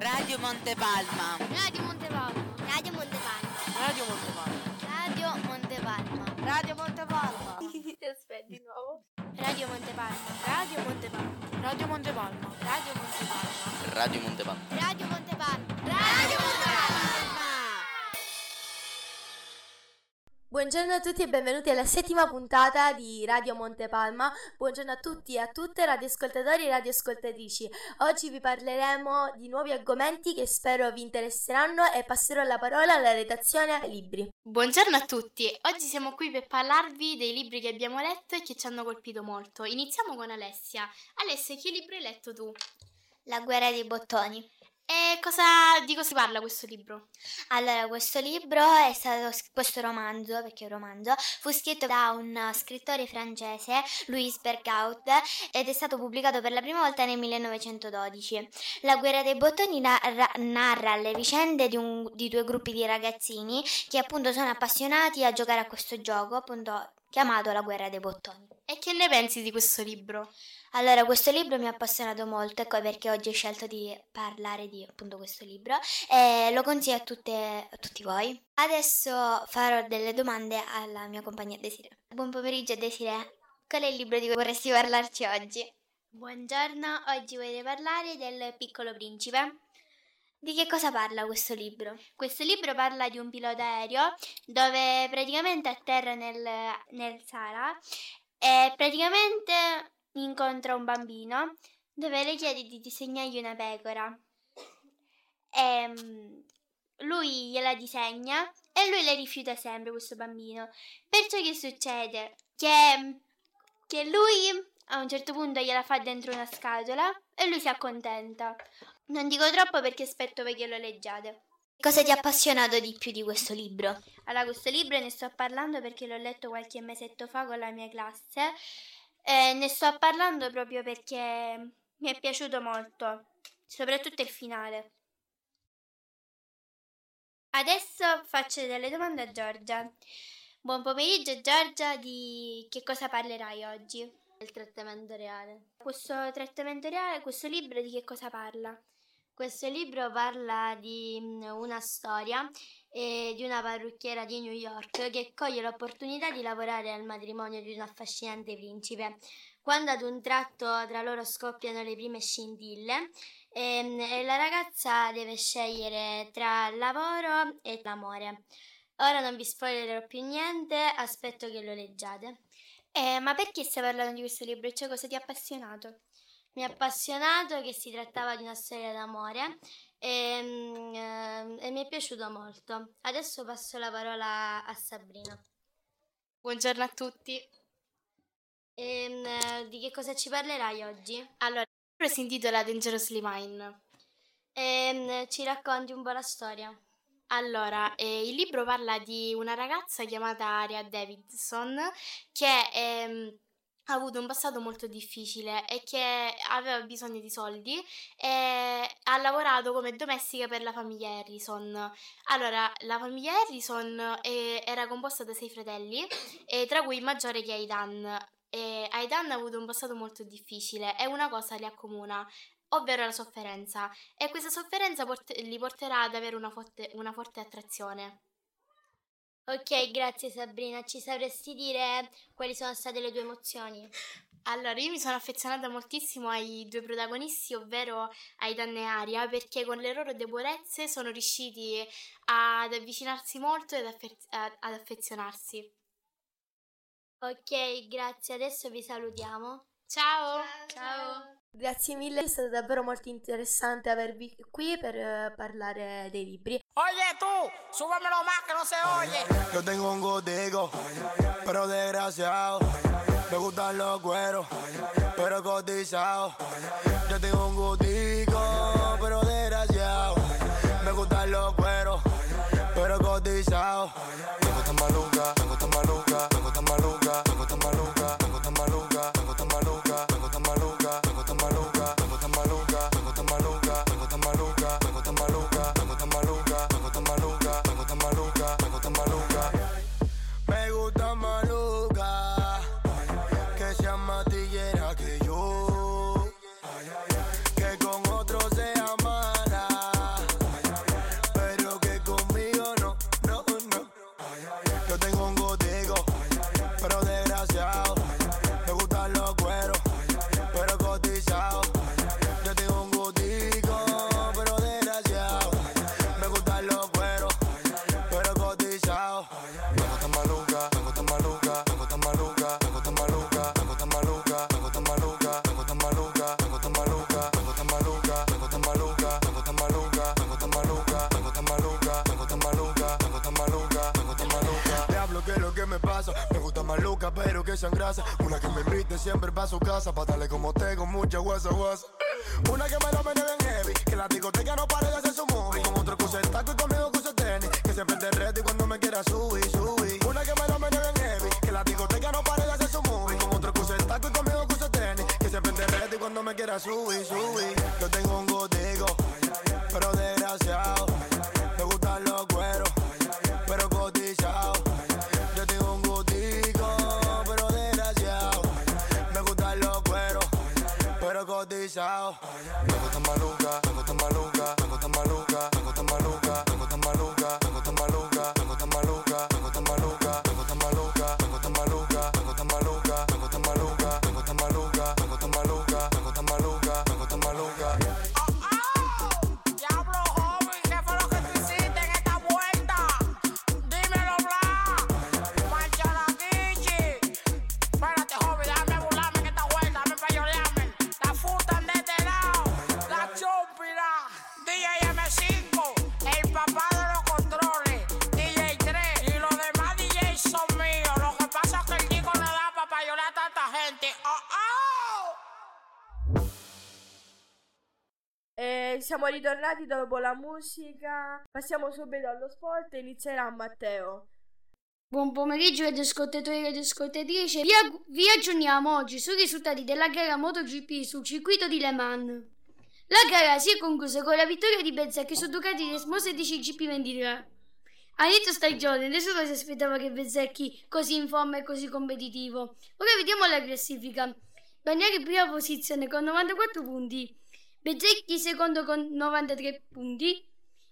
Radio Montepalma. Radio Montepalma. Radio Montepalma. Radio Montepalma. Radio Montepalma. Radio Montepalma. Aspetta di nuovo. Radio Montepalma. Radio Montepalma. Radio Montepalma. Radio Montepalma. Radio Montepalma. Radio Montepalma. Radio Montepalma. Buongiorno a tutti e benvenuti alla settima puntata di Radio Montepalma. Buongiorno a tutti e a tutte radioascoltatori e radioascoltatrici. Oggi vi parleremo di nuovi argomenti che spero vi interesseranno e passerò la parola alla redazione Libri. Buongiorno a tutti, oggi siamo qui per parlarvi dei libri che abbiamo letto e che ci hanno colpito molto. Iniziamo con Alessia. Alessia, che libro hai letto tu? La guerra dei bottoni. E cosa, di cosa parla questo libro? Allora, questo libro è stato, questo romanzo, perché è un romanzo, fu scritto da un scrittore francese, Louis Bergaud, ed è stato pubblicato per la prima volta nel 1912. La guerra dei bottoni narra, narra le vicende di, un, di due gruppi di ragazzini che appunto sono appassionati a giocare a questo gioco, appunto chiamato La guerra dei bottoni. E che ne pensi di questo libro? Allora, questo libro mi ha appassionato molto, ecco perché oggi ho scelto di parlare di appunto questo libro e lo consiglio a, tutte, a tutti voi. Adesso farò delle domande alla mia compagnia Desire. Buon pomeriggio Desire, qual è il libro di cui vorresti parlarci oggi? Buongiorno, oggi vorrei parlare del Piccolo Principe. Di che cosa parla questo libro? Questo libro parla di un pilota aereo dove praticamente atterra nel, nel Sahara e praticamente incontra un bambino dove le chiede di disegnargli una pecora. E lui gliela disegna e lui le rifiuta sempre questo bambino. Perciò che succede? Che, che lui a un certo punto gliela fa dentro una scatola e lui si accontenta. Non dico troppo perché aspetto che lo leggiate. Cosa ti ha appassionato di più di questo libro? Allora, questo libro ne sto parlando perché l'ho letto qualche mesetto fa con la mia classe e ne sto parlando proprio perché mi è piaciuto molto, soprattutto il finale. Adesso faccio delle domande a Giorgia. Buon pomeriggio Giorgia, di che cosa parlerai oggi? Il trattamento reale. Questo trattamento reale, questo libro di che cosa parla? Questo libro parla di una storia eh, di una parrucchiera di New York che coglie l'opportunità di lavorare al matrimonio di un affascinante principe. Quando ad un tratto tra loro scoppiano le prime scintille e, e la ragazza deve scegliere tra il lavoro e l'amore. Ora non vi spoilerò più niente, aspetto che lo leggiate. Eh, ma perché stai parlando di questo libro? Cioè, cosa ti ha appassionato? Mi ha appassionato che si trattava di una storia d'amore e, mm, e, mi è piaciuto molto. Adesso passo la parola a Sabrina. Buongiorno a tutti. E, mm, di che cosa ci parlerai oggi? Allora, il libro si intitola Dangerously Mine. E, ci racconti un po' la storia? Allora, eh, il libro parla di una ragazza chiamata Aria Davidson che ehm, ha avuto un passato molto difficile e che aveva bisogno di soldi e ha lavorato come domestica per la famiglia Harrison. Allora, la famiglia Harrison eh, era composta da sei fratelli, eh, tra cui il maggiore che è Aidan. E Aidan ha avuto un passato molto difficile e una cosa li accomuna, ovvero la sofferenza, e questa sofferenza port- li porterà ad avere una forte, una forte attrazione. Ok, grazie Sabrina. Ci sapresti dire quali sono state le tue emozioni? Allora, io mi sono affezionata moltissimo ai due protagonisti, ovvero Aidan e Aria, perché con le loro debolezze sono riusciti ad avvicinarsi molto e ad, affe- ad affezionarsi. Ok, grazie. Adesso vi salutiamo. Ciao. Ciao. Ciao. Grazie mille, è stato davvero molto interessante avervi qui per uh, parlare dei libri. Oye tú, súbamelo más que no se oye. Yo tengo un gotico, pero desgraciado. Me gustan los cueros, pero cotizados. Yo tengo un gotico, pero desgraciado. Me gustan los cueros, pero cotizados. Malucas pero que sean grasas. Una que me invite siempre pa' su casa, pa' darle como te con mucha guasa guasa. Una que me lo menee bien heavy, que la discoteca no pare de hacer su movie. Con otro use taco y conmigo use tenis, que siempre te reto y cuando me quiera subir, subir. Una que me lo menee bien heavy, que la discoteca no pare de hacer su movie. Con otro use taco y conmigo use tenis, que siempre te reto y cuando me quiera subir, subir. Yo tengo un gotico, pero desgraciado. out. Me gusta siamo ritornati dopo la musica. Passiamo subito allo sport. Inizierà Matteo. Buon pomeriggio radioascoltatori e radioascoltatrici. Vi, ag- vi aggiorniamo oggi sui risultati della gara MotoGP sul circuito di Le Mans. La gara si è conclusa con la vittoria di Bezzecchi su Ducati Resmo 16 GP23. A inizio stagione nessuno si aspettava che Bezzecchi così in forma e così competitivo. Ora vediamo la classifica. Bagnari in prima posizione con 94 punti. Bezzecchi secondo con 93 punti.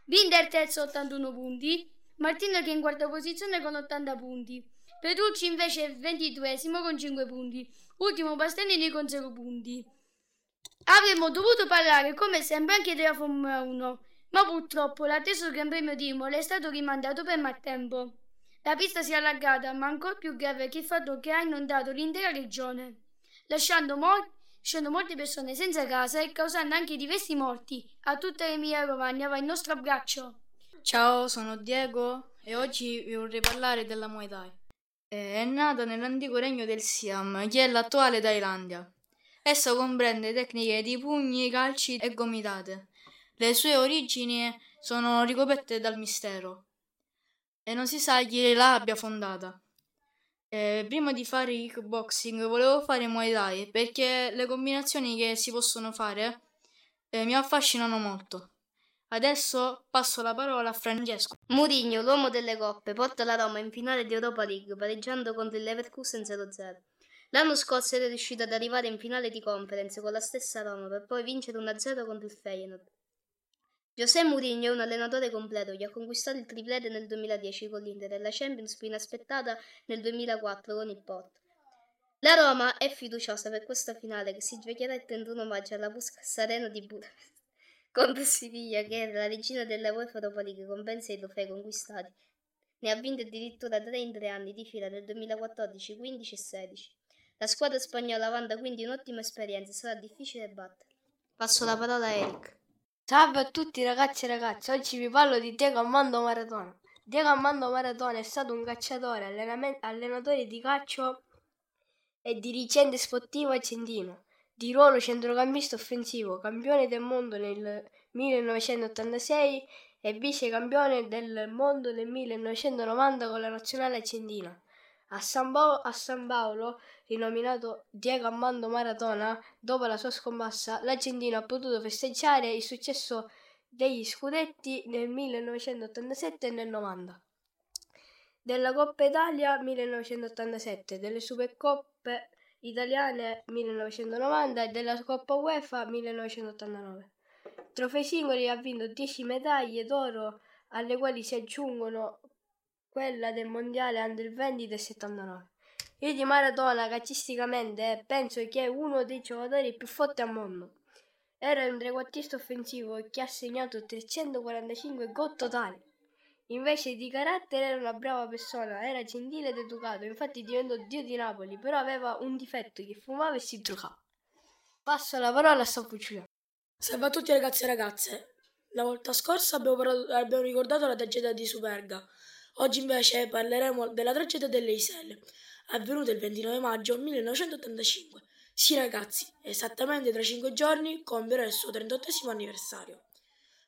Binder terzo 81 punti. Martino che è in quarta posizione con 80 punti. Petrucci invece è 22 con 5 punti. Ultimo Bastianini con 0 punti. Avremmo dovuto parlare come sempre anche della Formula 1, ma purtroppo l'atteso Gran Premio di Imola è stato rimandato per maltempo. La pista si è allargata, ma ancora più grave che il fatto che ha inondato l'intera regione, lasciando, mor- lasciando molte persone senza casa e causando anche diversi morti. A tutta l'Emilia Romagna va il nostro abbraccio. Ciao, sono Diego e oggi vi vorrei parlare della Muay Thai. Eh, È nata nell'antico regno del Siam, che è l'attuale Thailandia. Essa comprende tecniche di pugni, calci e gomitate. Le sue origini sono ricoperte dal mistero e non si sa chi la abbia fondata. Eh, prima di fare kickboxing volevo fare Muay Thai perché le combinazioni che si possono fare eh, mi affascinano molto. Adesso passo la parola a Francesco. Mourinho, l'uomo delle coppe, porta la Roma in finale di Europa League pareggiando contro il Leverkusen 0-0. L'anno scorso era riuscito ad arrivare in finale di conference con la stessa Roma per poi vincere 1-0 contro il Feyenoord. José Mourinho è un allenatore completo, gli ha conquistato il triplete nel 2010 con l'Inter e la Champions più inaspettata nel 2004 con il Porto. La Roma è fiduciosa per questa finale che si giocherà il 31 maggio alla Puskas Arena di Budapest contro Siviglia che è la regina della UEFA Europa League con ben 6 trofei conquistati. Ne ha vinto addirittura 3 in 3 anni di fila nel 2014, 15 e 16. La squadra spagnola vanta quindi un'ottima esperienza e sarà difficile battere. Passo la parola a Eric. Salve a tutti ragazzi e ragazze, oggi vi parlo di Diego Armando Maradona. Diego Armando Maradona è stato un allenamen- allenatore di calcio e dirigente sportivo argentino, di ruolo centrocampista offensivo, campione del mondo nel 1986 e vice campione del mondo nel 1990 con la nazionale argentina. A San, Pao- a San Paolo, rinominato Diego Armando Maradona, dopo la sua scomparsa, l'Argentina ha potuto festeggiare il successo degli scudetti nel 1987 e nel 90, della Coppa Italia 1987, delle Supercoppe italiane 1990 e della Coppa UEFA 1989. Trofei singoli ha vinto 10 medaglie d'oro alle quali si aggiungono quella del mondiale under 20 del 79. Io di Maradona calcisticamente penso che è uno dei giocatori più forti al mondo. Era un trequartista offensivo che ha segnato 345 gol totali. Invece di carattere era una brava persona, era gentile ed educato, infatti diventò dio di Napoli, però aveva un difetto che fumava e si drogava. Passo la parola a Sapucciulo. Salve a tutti ragazzi e ragazze. La volta scorsa abbiamo, parlato- abbiamo ricordato la tragedia di Superga. Oggi invece parleremo della tragedia delle Iselle. avvenuta il 29 maggio 1985. Sì ragazzi, esattamente tra 5 giorni compierà il suo 38 anniversario.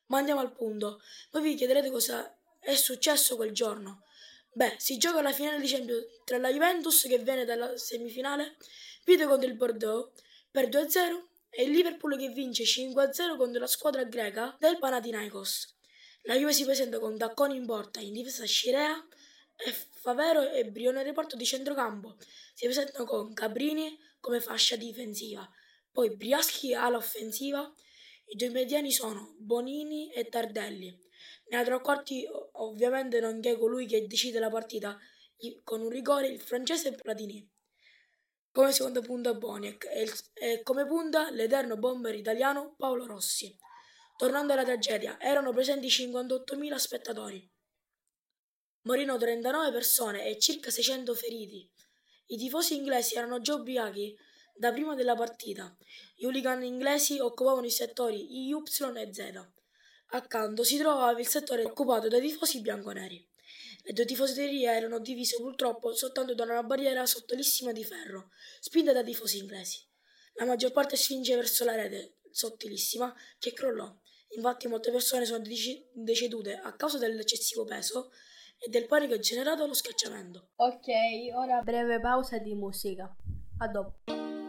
Ma andiamo al punto. Voi vi chiederete cosa è successo quel giorno. Beh, si gioca la finale di Champions tra la Juventus che viene dalla semifinale, vide contro il Bordeaux per 2-0 e il Liverpool che vince 5-0 contro la squadra greca del Panathinaikos. La Juve si presenta con Dacconi in porta, in difesa Scirea e Favero e Brione reparto di centrocampo. Si presentano con Cabrini come fascia difensiva, poi Briaschi ala offensiva. I due mediani sono Bonini e Tardelli. Nella tre quarti ovviamente non c'è colui che decide la partita con un rigore il francese Platini. Come seconda punta Boniek e come punta l'eterno bomber italiano Paolo Rossi. Tornando alla tragedia, erano presenti 58.000 spettatori. Morirono 39 persone e circa 600 feriti. I tifosi inglesi erano già ubriachi da prima della partita. Gli hooligan inglesi occupavano i settori Y e Z. Accanto si trovava il settore occupato dai tifosi bianconeri. Le due tifoserie erano divise purtroppo soltanto da una barriera sottilissima di ferro, spinta da tifosi inglesi. La maggior parte spinge verso la rete sottilissima che crollò. Infatti molte persone sono decedute a causa dell'eccessivo peso e del panico generato dallo schiacciamento. Ok, ora breve pausa di musica. A dopo.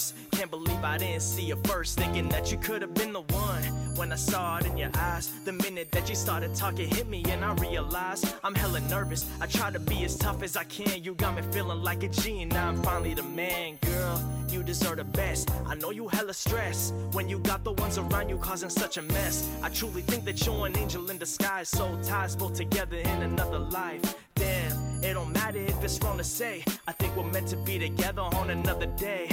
Works. Can't believe I didn't see you first, thinking that you could have been the one. When I saw it in your eyes, the minute that you started talking hit me, and I realized I'm hella nervous. I try to be as tough as I can. You got me feeling like a G, and now I'm finally the man, girl. You deserve the best. I know you hella stress when you got the ones around you causing such a mess. I truly think that you're an angel in disguise, soul ties both together in another life. Damn, it don't matter if it's wrong to say. I think we're meant to be together on another day.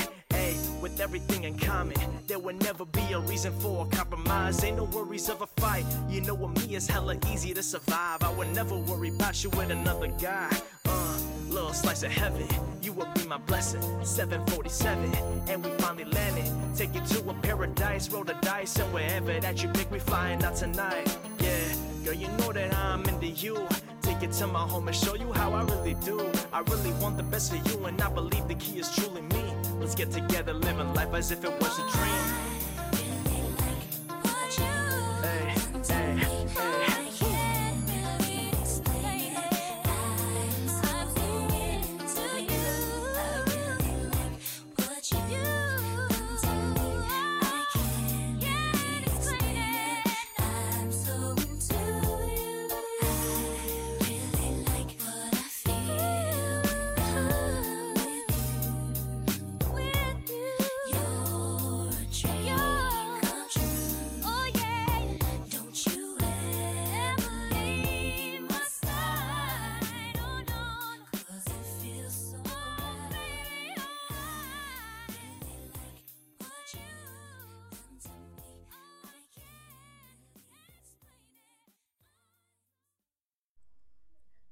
With everything in common, there would never be a reason for a compromise. Ain't no worries of a fight. You know, with me, it's hella easy to survive. I would never worry about you with another guy. Uh, little slice of heaven, you will be my blessing. 747, and we finally landed. Take you to a paradise, roll the dice, and wherever that you pick, we flying out tonight. Yeah, girl, you know that I'm into you. Take it to my home and show you how I really do. I really want the best for you, and I believe the key is truly me. Let's get together, living life as if it was a dream.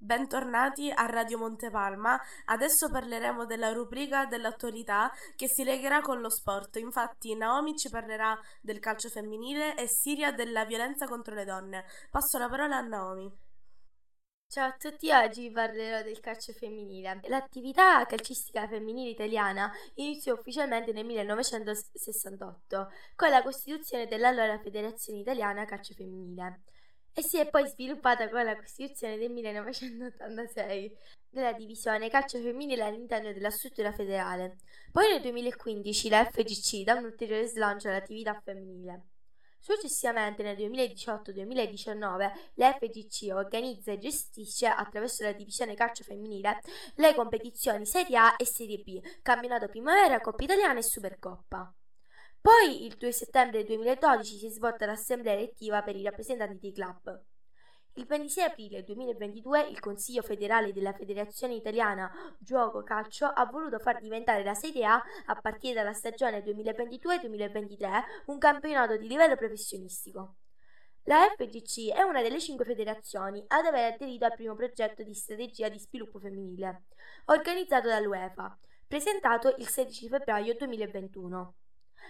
Bentornati a Radio Montepalma. Adesso parleremo della rubrica dell'attualità che si legherà con lo sport. Infatti, Naomi ci parlerà del calcio femminile e Siria della violenza contro le donne. Passo la parola a Naomi. Ciao a tutti, oggi vi parlerò del calcio femminile. L'attività calcistica femminile italiana iniziò ufficialmente nel 1968 con la costituzione dell'allora Federazione Italiana Calcio Femminile e si è poi sviluppata con la costituzione del 1986 della divisione calcio femminile all'interno della struttura federale. Poi nel 2015 la FGC dà un ulteriore slancio all'attività femminile. Successivamente nel 2018-2019 la FGC organizza e gestisce attraverso la divisione calcio femminile le competizioni Serie A e Serie B, campionato primavera, Coppa Italiana e Supercoppa. Poi il 2 settembre 2012 si è svolta l'assemblea elettiva per i rappresentanti dei club. Il 26 aprile 2022 il Consiglio federale della Federazione Italiana Gioco Calcio ha voluto far diventare la Serie A, a partire dalla stagione 2022-2023, un campionato di livello professionistico. La FGC è una delle cinque federazioni ad aver aderito al primo progetto di strategia di sviluppo femminile, organizzato dall'UEFA, presentato il 16 febbraio 2021.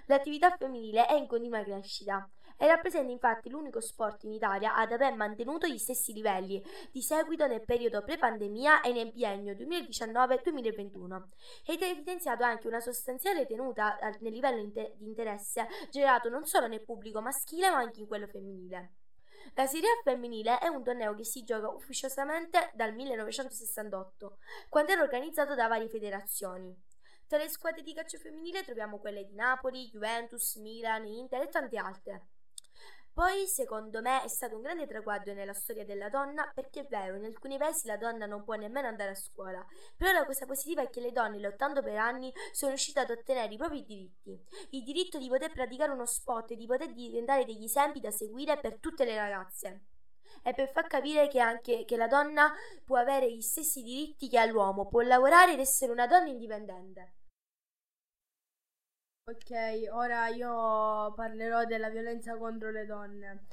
L'attività femminile è in continua crescita e rappresenta infatti l'unico sport in Italia ad aver mantenuto gli stessi livelli di seguito nel periodo pre-pandemia e nel biennio 2019-2021 ed è evidenziato anche una sostanziale tenuta al- nel livello inte- di interesse generato non solo nel pubblico maschile ma anche in quello femminile. La Serie A femminile è un torneo che si gioca ufficiosamente dal 1968, quando era organizzato da varie federazioni. Tra le squadre di calcio femminile troviamo quelle di Napoli, Juventus, Milan, Inter e tante altre. Poi, secondo me, è stato un grande traguardo nella storia della donna, perché è vero, in alcuni paesi la donna non può nemmeno andare a scuola, però la cosa positiva è che le donne, lottando per anni, sono riuscite ad ottenere i propri diritti. Il diritto di poter praticare uno sport e di poter diventare degli esempi da seguire per tutte le ragazze. E per far capire che anche che la donna può avere gli stessi diritti che ha l'uomo, può lavorare ed essere una donna indipendente. Ok, ora io parlerò della violenza contro le donne.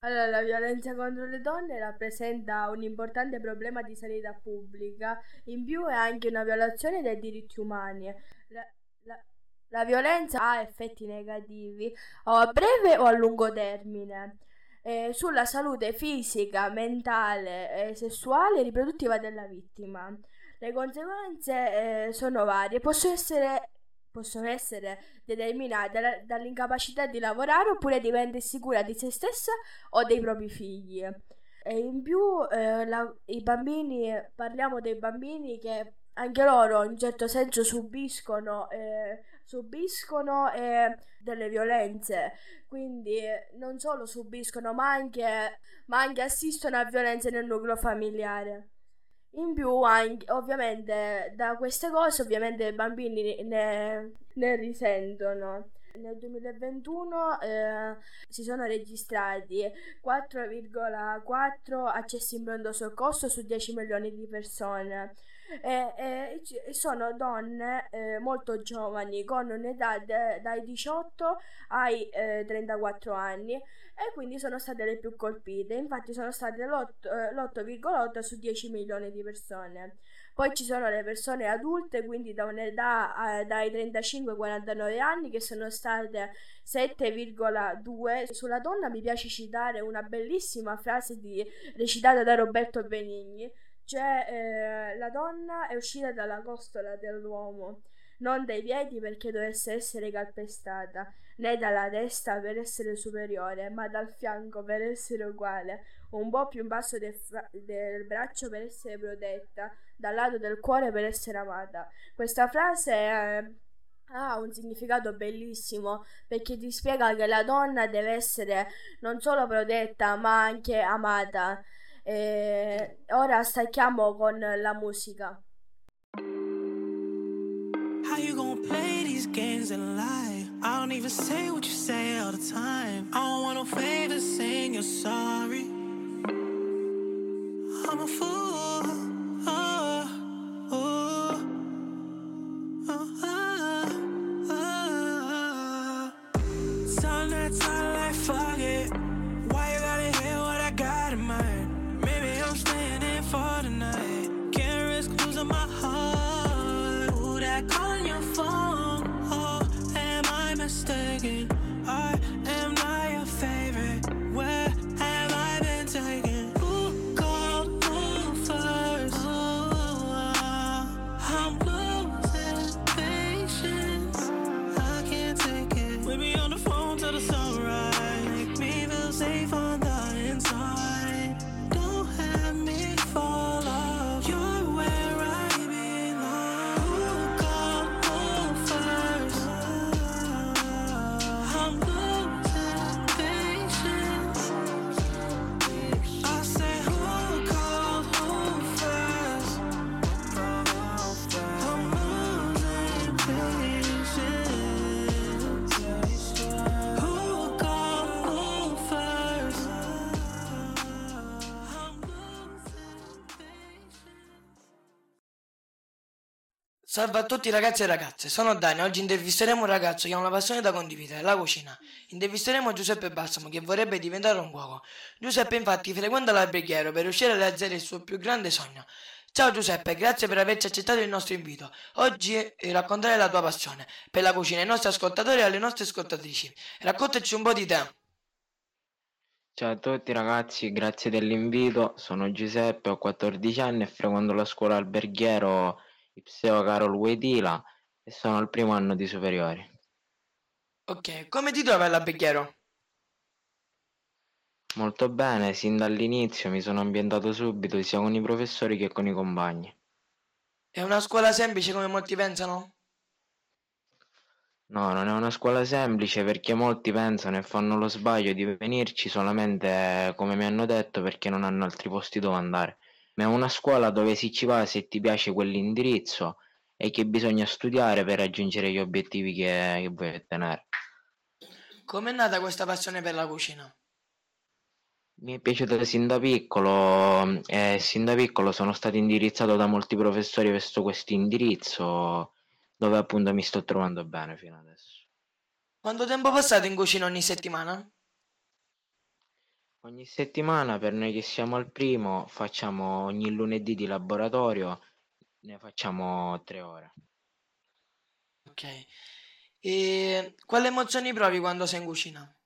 Allora, la violenza contro le donne rappresenta un importante problema di sanità pubblica, in più è anche una violazione dei diritti umani. La, la- la violenza ha effetti negativi o a breve o a lungo termine eh, sulla salute fisica, mentale, eh, sessuale e riproduttiva della vittima. Le conseguenze eh, sono varie, possono essere, possono essere determinate dall'incapacità di lavorare oppure di rendersi cura di se stessa o dei propri figli. E in più eh, la- i bambini, parliamo dei bambini che anche loro in un certo senso subiscono, eh, subiscono eh, delle violenze, quindi non solo subiscono ma anche, ma anche assistono a violenze nel nucleo familiare. In più, anche, ovviamente, da queste cose, ovviamente i bambini ne, ne risentono. Nel 2021 eh, si sono registrati 4,4 accessi in pronto soccorso su 10 milioni di persone. E, e ci- e sono donne eh, molto giovani con un'età de- dai 18 ai eh, 34 anni e quindi sono state le più colpite. Infatti sono state l'8, eh, l'8,8 su 10 milioni di persone. Poi ci sono le persone adulte, quindi da un'età eh, dai 35 ai 49 anni, che sono state 7,2. Sulla donna mi piace citare una bellissima frase di- recitata da Roberto Benigni, cioè eh, la donna è uscita dalla costola dell'uomo, non dai piedi perché dovesse essere calpestata, né dalla testa per essere superiore, ma dal fianco per essere uguale, un po' più in basso del, fra- del braccio per essere protetta, dal lato del cuore per essere amata. Questa frase eh, ha un significato bellissimo perché ti spiega che la donna deve essere non solo protetta ma anche amata. E ora stacchiamo con la musica. How you gonna play these games and lie? I don't even say what you say all the time. I don't want no favors saying you're sorry. I'm a fool. Oh, Salve a tutti ragazzi e ragazze, sono Dani. Oggi intervisteremo un ragazzo che ha una passione da condividere, la cucina. Intervisteremo Giuseppe Balsamo che vorrebbe diventare un cuoco. Giuseppe infatti frequenta l'alberghiero per riuscire a realizzare il suo più grande sogno. Ciao Giuseppe, grazie per averci accettato il nostro invito. Oggi eh, raccontare la tua passione per la cucina ai nostri ascoltatori e alle nostre ascoltatrici. Raccontaci un po' di te. Ciao a tutti ragazzi, grazie dell'invito. Sono Giuseppe, ho 14 anni e frequento la scuola alberghiero Ipseo Carol Wojtyla e sono al primo anno di superiori. Ok, come ti trovi all'alberghiero? Molto bene, sin dall'inizio mi sono ambientato subito sia con i professori che con i compagni. È una scuola semplice come molti pensano? No, non è una scuola semplice perché molti pensano e fanno lo sbaglio di venirci solamente, come mi hanno detto, perché non hanno altri posti dove andare. Ma è una scuola dove si ci va se ti piace quell'indirizzo e che bisogna studiare per raggiungere gli obiettivi che, che vuoi ottenere. Com'è nata questa passione per la cucina? Mi è piaciuto sin da piccolo e sin da piccolo sono stato indirizzato da molti professori verso questo indirizzo dove appunto mi sto trovando bene fino adesso. Quanto tempo passate in cucina ogni settimana? Ogni settimana per noi che siamo al primo facciamo ogni lunedì di laboratorio, ne facciamo tre ore. Ok. E quali emozioni provi quando sei in cucina?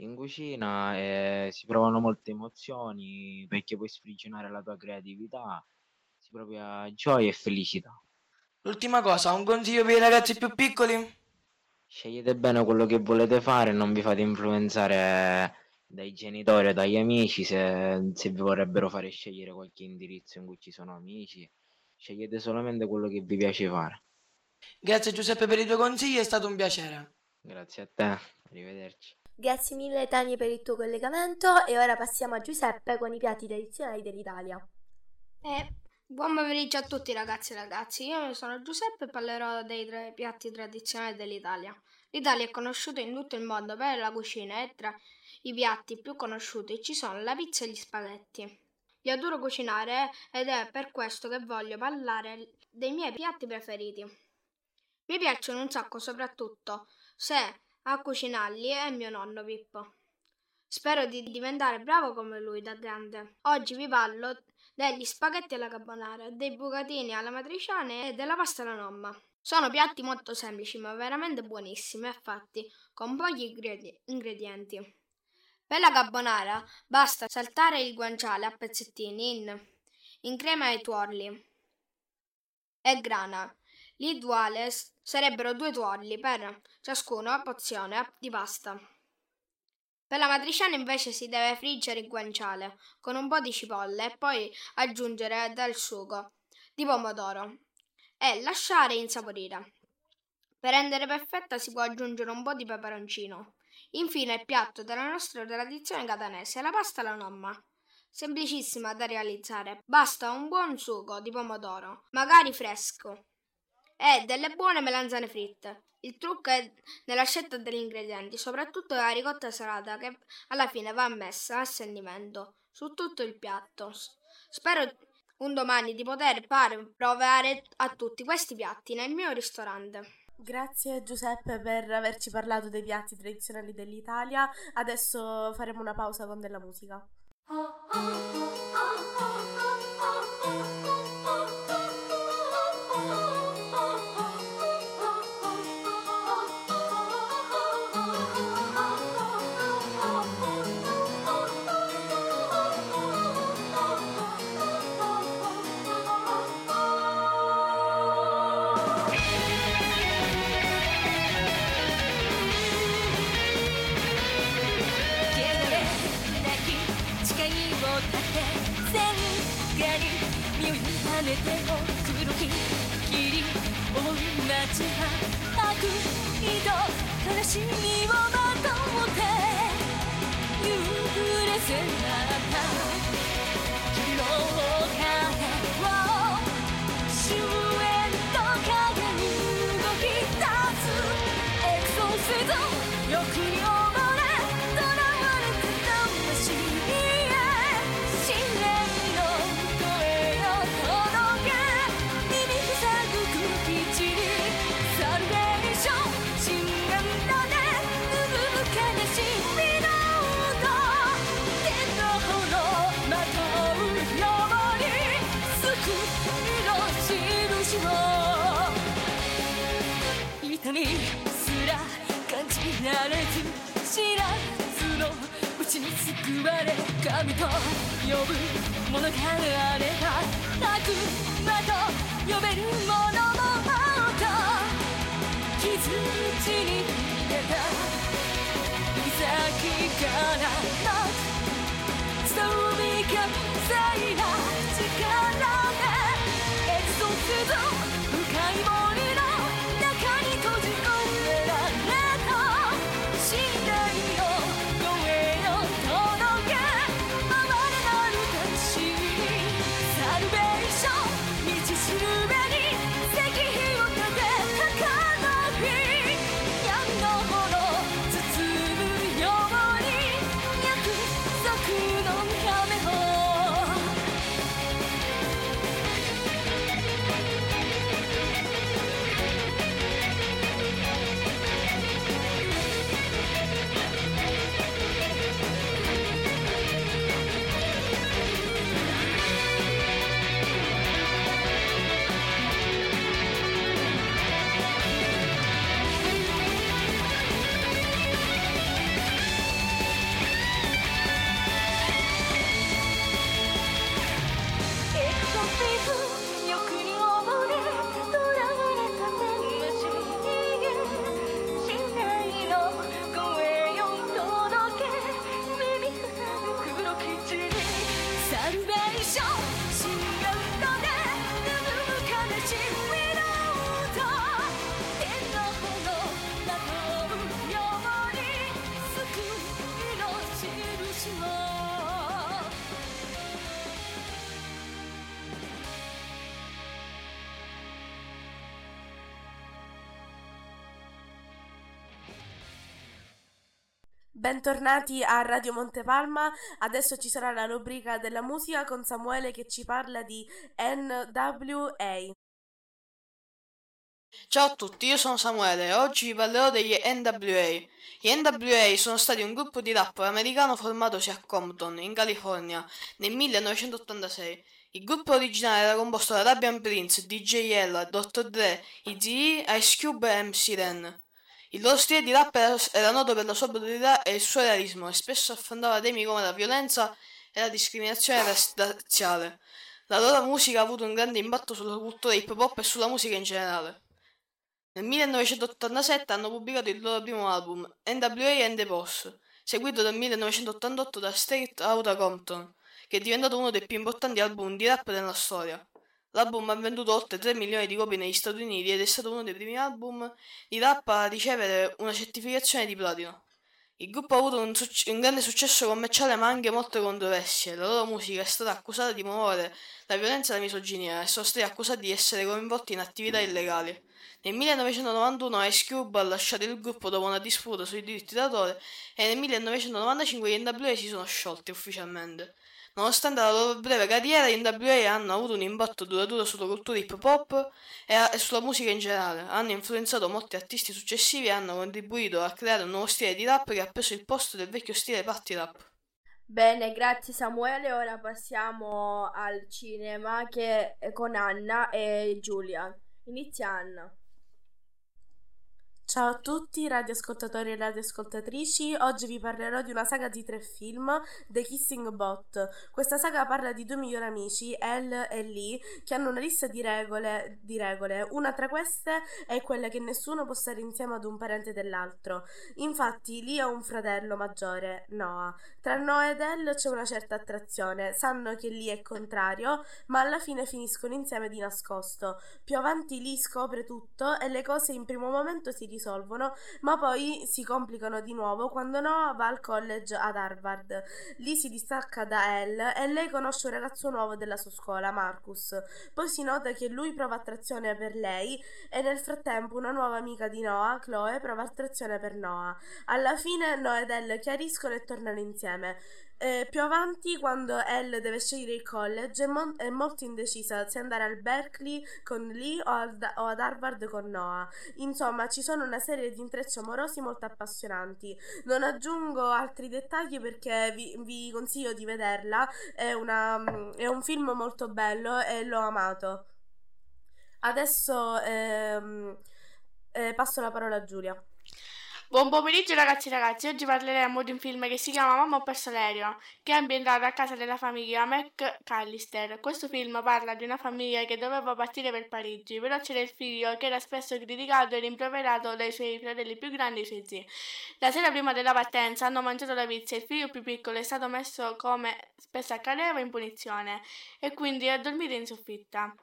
In cucina eh, si provano molte emozioni perché puoi sprigionare la tua creatività, si prova gioia e felicità. L'ultima cosa, un consiglio per i ragazzi più piccoli? Scegliete bene quello che volete fare e non vi fate influenzare dai genitori o dagli amici se, se vi vorrebbero fare scegliere qualche indirizzo in cui ci sono amici. Scegliete solamente quello che vi piace fare. Grazie Giuseppe per i tuoi consigli, è stato un piacere. Grazie a te, arrivederci. Grazie mille Tani per il tuo collegamento e ora passiamo a Giuseppe con i piatti tradizionali dell'Italia. Eh, buon pomeriggio a tutti ragazzi e ragazzi, io sono Giuseppe e parlerò dei tre piatti tradizionali dell'Italia. L'Italia è conosciuta in tutto il mondo per la cucina e tra i piatti più conosciuti ci sono la pizza e gli spaghetti. Io adoro cucinare ed è per questo che voglio parlare dei miei piatti preferiti. Mi piacciono un sacco soprattutto se a cucinarli è mio nonno Pippo. Spero di diventare bravo come lui da grande. Oggi vi parlo degli spaghetti alla carbonara, dei bucatini alla matriciana e della pasta alla nonna. Sono piatti molto semplici ma veramente buonissimi e fatti con pochi ingredi- ingredienti. Per la carbonara basta saltare il guanciale a pezzettini in, in crema ai tuorli e grana. L'ideale s- sarebbero due tuorli per ciascuna porzione di pasta. Per la matriciana invece si deve friggere il guanciale con un po' di cipolle e poi aggiungere del sugo di pomodoro e lasciare insaporire. Per rendere perfetta si può aggiungere un po' di peperoncino. Infine il piatto della nostra tradizione catanese, la pasta alla nonna. Semplicissima da realizzare, basta un buon sugo di pomodoro, magari fresco, e delle buone melanzane fritte. Il trucco è nella scelta degli ingredienti, soprattutto la ricotta salata che alla fine va messa a sentimento su tutto il piatto. Spero un domani di poter fare provare a tutti questi piatti nel mio ristorante. Grazie Giuseppe per averci parlato dei piatti tradizionali dell'Italia. Adesso faremo una pausa con della musica.「泣心里。神と呼ぶものがあれば悪魔と呼べるものもあった。傷口に入れた。指先からのストーリーが在な力で遠足と深 Bentornati a Radio Montepalma, adesso ci sarà la rubrica della musica con Samuele che ci parla di NWA. Ciao a tutti, io sono Samuele e oggi vi parlerò degli NWA. Gli NWA sono stati un gruppo di rap americano formatosi a Compton, in California, nel 1986. Il gruppo originale era composto da Rabian Prince, DJ Ella, Dr. Dre, Eazy-E, Ice Cube e MC Ren. Il loro stile di rap era, era noto per la sua brutalità e il suo realismo e spesso affrontava temi come la violenza e la discriminazione raz- razziale. La loro musica ha avuto un grande impatto sulla cultura hip hop e sulla musica in generale. Nel 1987 hanno pubblicato il loro primo album, NWA and the Boss, seguito nel 1988 da Straight Outta Compton, che è diventato uno dei più importanti album di rap della storia. L'album ha venduto oltre 3 milioni di copie negli Stati Uniti ed è stato uno dei primi album di rap a ricevere una certificazione di platino. Il gruppo ha avuto un, suc- un grande successo commerciale ma anche molte controversie. La loro musica è stata accusata di promuovere la violenza e la misoginia e sono stati accusati di essere coinvolti in attività illegali. Nel 1991 Ice Cube ha lasciato il gruppo dopo una disputa sui diritti d'autore e nel 1995 gli NWA si sono sciolti ufficialmente. Nonostante la loro breve carriera, gli NWA hanno avuto un impatto duraturo sulla cultura hip hop e, e sulla musica in generale. Hanno influenzato molti artisti successivi e hanno contribuito a creare un nuovo stile di rap che ha preso il posto del vecchio stile party rap. Bene, grazie Samuele. Ora passiamo al cinema che con Anna e Giulia. Inizia Anna. Ciao a tutti, radioascoltatori e radioascoltatrici. Oggi vi parlerò di una saga di tre film, The Kissing Bot. Questa saga parla di due migliori amici, Elle e Lee, che hanno una lista di regole, di regole. Una tra queste è quella che nessuno può stare insieme ad un parente dell'altro. Infatti, Lee ha un fratello maggiore, Noah. Tra Noah ed Elle c'è una certa attrazione. Sanno che Lee è contrario, ma alla fine finiscono insieme di nascosto. Più avanti Lee scopre tutto e le cose in primo momento si risolvono, ma poi si complicano di nuovo quando Noah va al college ad Harvard. Lee si distacca da Elle e lei conosce un ragazzo nuovo della sua scuola, Marcus. Poi si nota che lui prova attrazione per lei e nel frattempo una nuova amica di Noah, Chloe, prova attrazione per Noah. Alla fine Noah ed Elle chiariscono e tornano insieme. Eh, più avanti, quando Elle deve scegliere il college, è, mon- è molto indecisa se andare al Berkeley con Lee o, al- o ad Harvard con Noah. Insomma, ci sono una serie di intrecci amorosi molto appassionanti. Non aggiungo altri dettagli perché vi, vi consiglio di vederla. È, una- è un film molto bello e l'ho amato. Adesso ehm, eh, passo la parola a Giulia. Buon pomeriggio ragazzi e ragazzi, oggi parleremo di un film che si chiama Mamma ho perso l'aereo, che è ambientato a casa della famiglia McCallister. Questo film parla di una famiglia che doveva partire per Parigi, però c'era il figlio che era spesso criticato e rimproverato dai suoi fratelli più grandi e suoi zii. La sera prima della partenza hanno mangiato la pizza e il figlio più piccolo è stato messo, come spesso accadeva, in punizione e quindi è dormito in soffitta.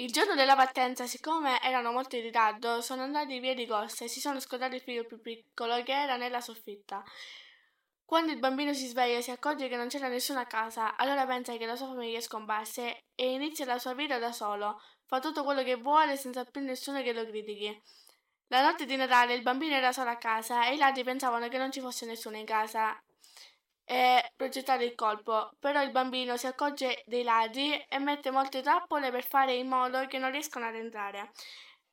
Il giorno della partenza, siccome erano molto in ritardo, sono andati via di corsa e si sono scordati il figlio più piccolo che era nella soffitta. Quando il bambino si sveglia si accorge che non c'era nessuno a casa, allora pensa che la sua famiglia è scomparsa e inizia la sua vita da solo. Fa tutto quello che vuole senza più nessuno che lo critichi. La notte di Natale il bambino era solo a casa e i ladri pensavano che non ci fosse nessuno in casa e progettare il colpo, però il bambino si accorge dei ladri e mette molte trappole per fare in modo che non riescano ad entrare.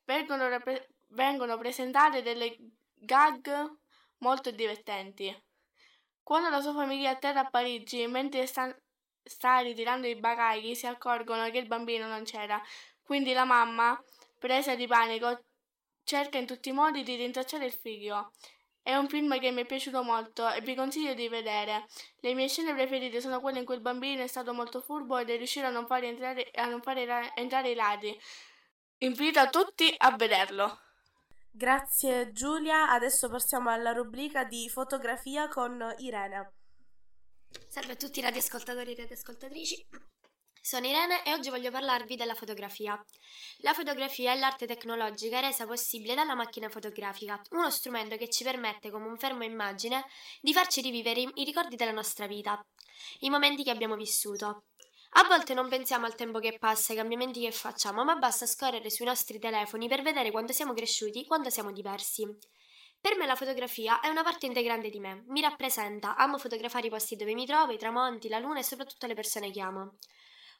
Vengono, rapre- vengono presentate delle gag molto divertenti. Quando la sua famiglia atterra a Parigi, mentre sta, sta ritirando i bagagli, si accorgono che il bambino non c'era. Quindi la mamma, presa di panico, cerca in tutti i modi di rintracciare il figlio. È un film che mi è piaciuto molto e vi consiglio di vedere. Le mie scene preferite sono quelle in cui il bambino è stato molto furbo ed è riuscito a non fare entrare, a non fare ra- entrare i ladri. Invito a tutti a vederlo. Grazie Giulia, adesso passiamo alla rubrica di fotografia con Irene. Salve a tutti i radioascoltatori e radioascoltatrici. Sono Irene e oggi voglio parlarvi della fotografia. La fotografia è l'arte tecnologica resa possibile dalla macchina fotografica, uno strumento che ci permette, come un fermo immagine, di farci rivivere i, ricordi della nostra vita, i momenti che abbiamo vissuto. A volte non pensiamo al tempo che passa, ai cambiamenti che facciamo, ma basta scorrere sui nostri telefoni per vedere quando siamo cresciuti, quando siamo diversi. Per me la fotografia è una parte integrante di me, mi rappresenta, amo fotografare i posti dove mi trovo, i tramonti, la luna e soprattutto le persone che amo.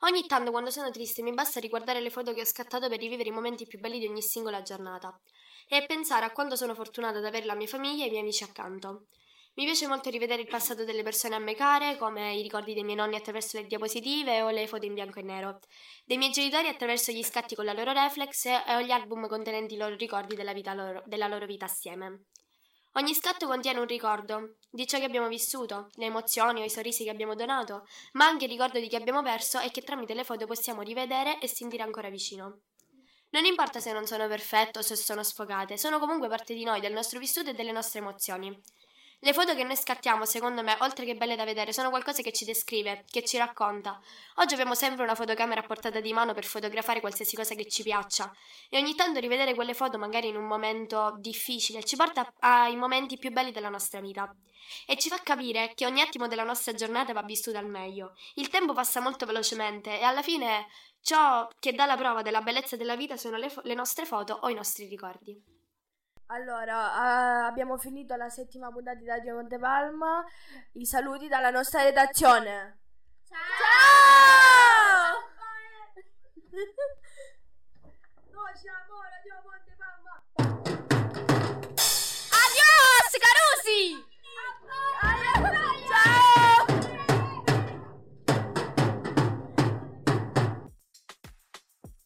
Ogni tanto quando sono triste mi basta riguardare le foto che ho scattato per rivivere i momenti più belli di ogni singola giornata e pensare a quanto sono fortunata ad avere la mia famiglia e i miei amici accanto. Mi piace molto rivedere il passato delle persone a me care, come i ricordi dei miei nonni attraverso le diapositive o le foto in bianco e nero, dei miei genitori attraverso gli scatti con la loro reflex e o gli album contenenti i loro ricordi della, loro, della loro vita assieme. Ogni scatto contiene un ricordo di ciò che abbiamo vissuto, le emozioni o i sorrisi che abbiamo donato, ma anche il ricordo di chi abbiamo perso e che tramite le foto possiamo rivedere e sentire ancora vicino. Non importa se non sono perfette o se sono sfogate, sono comunque parte di noi, del nostro vissuto e delle nostre emozioni. Le foto che noi scattiamo, secondo me, oltre che belle da vedere, sono qualcosa che ci descrive, che ci racconta. Oggi abbiamo sempre una fotocamera a portata di mano per fotografare qualsiasi cosa che ci piaccia e ogni tanto rivedere quelle foto, magari in un momento difficile, ci porta ai momenti più belli della nostra vita e ci fa capire che ogni attimo della nostra giornata va vissuto al meglio. Il tempo passa molto velocemente e alla fine ciò che dà la prova della bellezza della vita sono le, fo- le nostre foto o i nostri ricordi. Allora, eh, abbiamo finito la settima puntata di Radio Montepalma. I saluti dalla nostra redazione. Ciao! Noi siamo Radio Montepalma. Adios, carusi!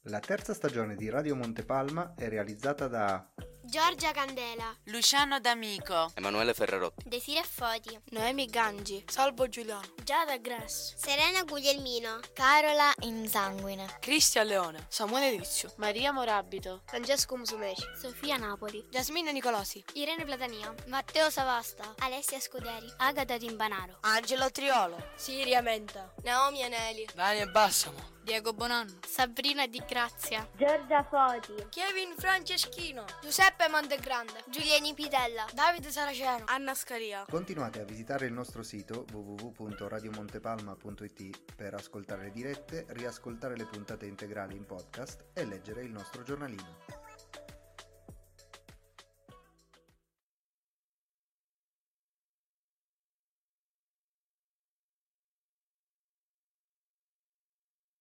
La terza stagione di Radio Montepalma è realizzata da Giorgia Candela, Luciano D'Amico, Emanuele Ferrarotti, Desire Foti, Noemi Gangi, Salvo Giuliano, Giada Grass, Serena Guglielmino, Carola Insanguine, Cristian Leone, Samuele Rizio, Maria Morabito, Francesco Musumeci, Sofia Napoli, Jasmine Nicolosi, Irene Platania, Matteo Savasta, Alessia Scuderi, Agata Timbanaro, Angelo Triolo, Siria Menta, Naomi Aneli, Daniel Bassamo. Diego Bonanno, Sabrina Di Grazia, Giorgia Foti, Kevin Franceschino, Giuseppe Montegrande, Giuliani Pitella, Davide Saraceno, Anna Scaria. Continuate a visitare il nostro sito www.radiomontepalma.it per ascoltare le dirette, riascoltare le puntate integrali in podcast e leggere il nostro giornalino.